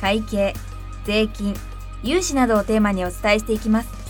会計税金融資などをテーマにお伝えしていきます。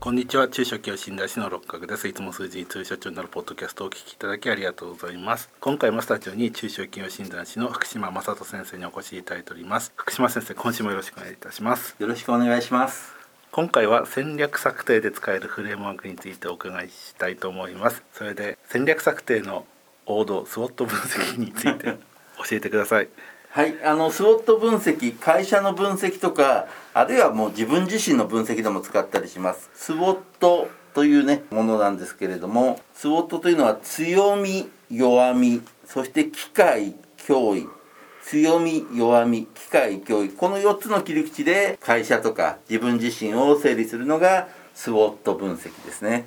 こんにちは。中小企業診断士の六角です。いつも数字に通所長になるポッドキャストをお聞きいただきありがとうございます。今回もスタジオに中小企業診断士の福島正人先生にお越しいただいております。福島先生今週もよろしくお願いいたします。よろしくお願いします。今回は戦略策定で使えるフレームワークについてお伺いしたいと思います。それで戦略策定の王道スウォット分析について教えてくださいはいあのスウォット分析会社の分析とかあるいはもう自分自身の分析でも使ったりします。スウォットというねものなんですけれどもスウォットというのは強み弱みそして機会脅威。強み弱み機会脅威。この4つの切り口で会社とか自分自身を整理するのがスウォット分析ですね。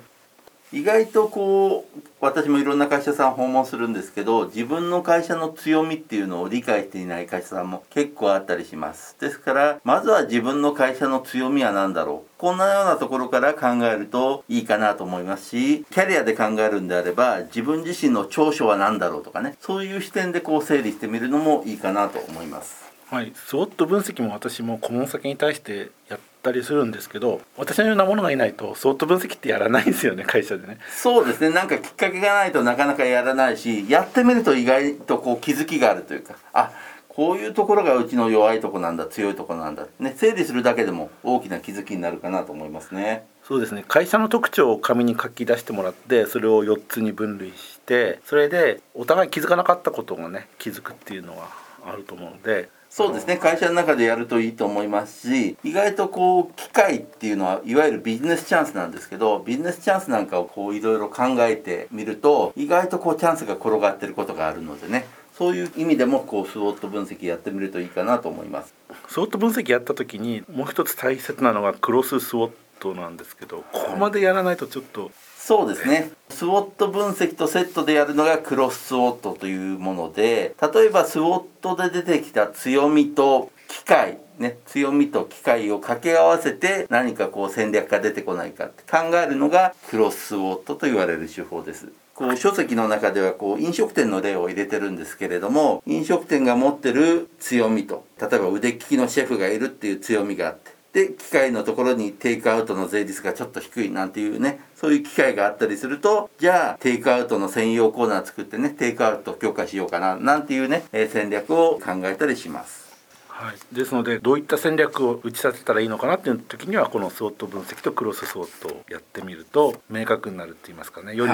意外とこう私もいろんな会社さん訪問するんですけど自分の会社の強みっていうのを理解していない会社さんも結構あったりします。ですからまずは自分の会社の強みは何だろう。こんなようなところから考えるといいかなと思いますしキャリアで考えるんであれば自分自身の長所は何だろうとかね。そういう視点でこう整理してみるのもいいかなと思います。はい、スウォット分析も私も顧問先に対してやったりするんですけど私のようなものがいないとスウォット分析ってやらないんですよね会社でね。そうですね。なんかきっかけがないとなかなかやらないしやってみると意外とこう気づきがあるというかあこういうところがうちの弱いとこなんだ強いとこなんだね整理するだけでも大きな気づきになるかなと思いますね。そうですね。会社の特徴を紙に書き出してもらってそれを4つに分類してそれでお互い気づかなかったことがね気づくっていうのはあると思うのでそうですね。会社の中でやるといいと思いますし意外とこう機会っていうのはいわゆるビジネスチャンスなんですけどビジネスチャンスなんかをこういろいろ考えてみると意外とこうチャンスが転がってることがあるのでね。そういう意味でもこうスウォット分析やってみるといいかなと思います。スウォット分析やった時にもう一つ大切なのがクロススウォットなんですけどここまでやらないとちょっとそうですねスウォット分析とセットでやるのがクロススウォットというもので例えばスウォットで出てきた強みと機会ね、強みと機会を掛け合わせて何かこう戦略が出てこないかって考えるのがクロススウォットと言われる手法です。こう書籍の中ではこう飲食店の例を入れてるんですけれども飲食店が持ってる強みと例えば腕利きのシェフがいるっていう強みがあってで機械のところにテイクアウトの税率がちょっと低いなんていうねそういう機会があったりするとじゃあテイクアウトの専用コーナー作ってねテイクアウト強化しようかななんていうね、えー、戦略を考えたりします。はい、ですのでどういった戦略を打ち立てたらいいのかなっていう時にはこのスウォット分析とクロススウォットをやってみると明確になるって言いますかね。より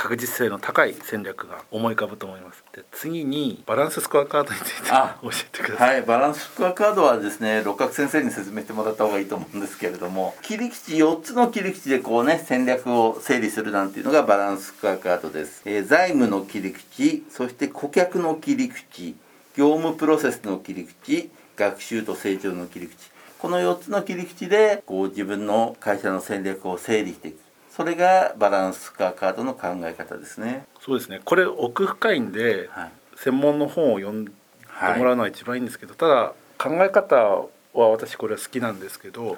確実性の高い戦略が思い浮かぶと思います。で次にバランススコアカードについて教えてください。はい、バランススコアカードはですね六角先生に説明してもらった方がいいと思うんですけれども切り口4つの切り口でこうね戦略を整理するなんていうのがバランススコアカードです。えー、財務の切り口そして顧客の切り口業務プロセスの切り口学習と成長の切り口この4つの切り口でこう自分の会社の戦略を整理していくそれがバランスカードの考え方ですね。そうですね。これ奥深いんで、はい、専門の本を読んでもらうのは一番いいんですけど、はい、ただ考え方は私これは好きなんですけど、は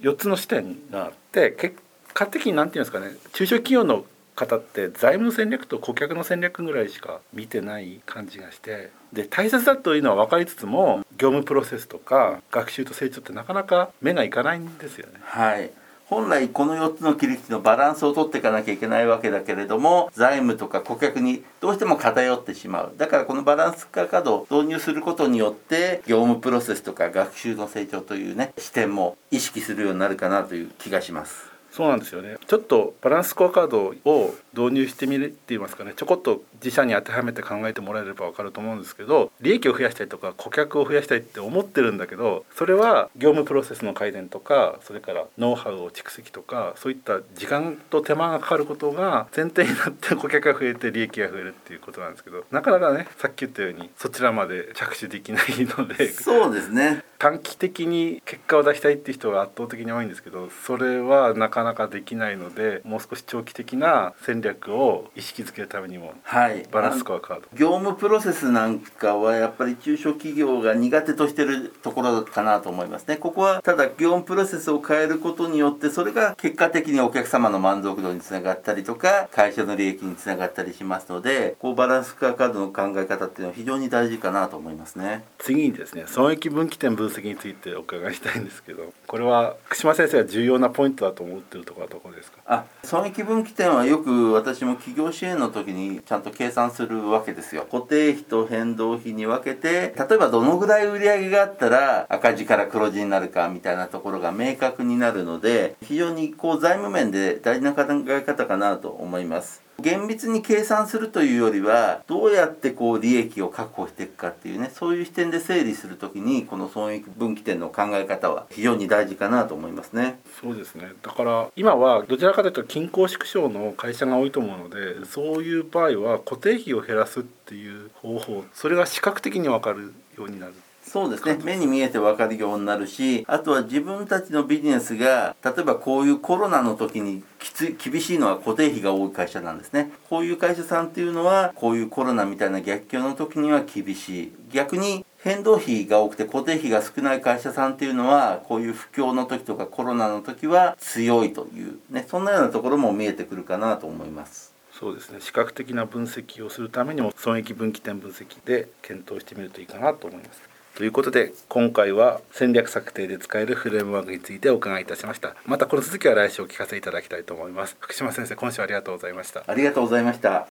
い、4つの視点があって結果的に何て言うんですかね。中小企業の方って財務戦略と顧客の戦略ぐらいしか見てない感じがしてで大切だというのは分かりつつも業務プロセスとか学習と成長ってなかなか目がいかないんですよね。はい本来この4つの切り口のバランスを取っていかなきゃいけないわけだけれども財務とか顧客にどうしても偏ってしまう。だからこのバランス化カードを導入することによって業務プロセスとか学習の成長というね視点も意識するようになるかなという気がします。そうなんですよね。ちょっとバランスコアカードを導入してみるって言いますかね。ちょこっと自社に当てはめて考えてもらえれば分かると思うんですけど利益を増やしたいとか顧客を増やしたいって思ってるんだけどそれは業務プロセスの改善とかそれからノウハウを蓄積とかそういった時間と手間がかかることが前提になって顧客が増えて利益が増えるっていうことなんですけどなかなかねさっき言ったようにそちらまで着手できないので。そうですね。短期的に結果を出したいっていう人が圧倒的に多いんですけどそれはなかなかできないのでもう少し長期的な戦略を意識づけるためにも、はい、バランスコアカード。業務プロセスなんかはやっぱり中小企業が苦手としてるところかなと思いますね。ここはただ業務プロセスを変えることによってそれが結果的にお客様の満足度につながったりとか会社の利益につながったりしますのでこうバランスコアカードの考え方っていうのは非常に大事かなと思いますね。次にですね損益分岐点分分析についてお伺いしたいんですけどこれは福島先生が重要なポイントだと思ってるところはどこですか？あ損益分岐点はよく私も企業支援の時にちゃんと計算するわけですよ。固定費と変動費に分けて例えばどのぐらい売り上げがあったら赤字から黒字になるかみたいなところが明確になるので非常にこう財務面で大事な考え方かなと思います。厳密に計算するというよりはどうやってこう利益を確保していくかっていうねそういう視点で整理する時にこの損益分岐点の考え方は非常に大事かなと思いますね。そうですね。だから今はどちらかというと均衡縮小の会社が多いと思うのでそういう場合は固定費を減らすっていう方法それが視覚的に分かるようになる。そうですね。目に見えて分かるようになるしあとは自分たちのビジネスが例えばこういうコロナの時にきつい厳しいのは固定費が多い会社なんですね。こういう会社さんっていうのはこういうコロナみたいな逆境の時には厳しい。逆に変動費が多くて固定費が少ない会社さんっていうのはこういう不況の時とかコロナの時は強いというねそんなようなところも見えてくるかなと思います。そうですね。視覚的な分析をするためにも損益分岐点分析で検討してみるといいかなと思いますということで今回は戦略策定で使えるフレームワークについてお伺いいたしました。またこの続きは来週お聞かせいただきたいと思います。福島先生今週ありがとうございました。ありがとうございました。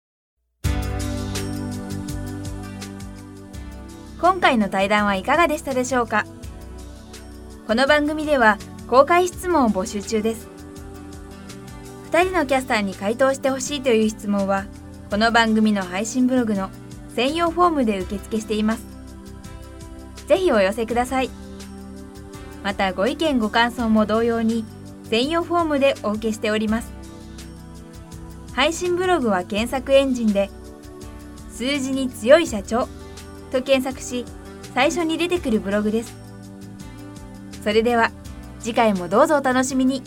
今回の対談はいかがでしたでしょうか？この番組では公開質問を募集中です。2人のキャスターに回答してほしいという質問はこの番組の配信ブログの専用フォームで受付していますぜひお寄せください。またご意見ご感想も同様に専用フォームでお受けしております。配信ブログは検索エンジンで数字に強い社長と検索し最初に出てくるブログです。それでは次回もどうぞお楽しみに。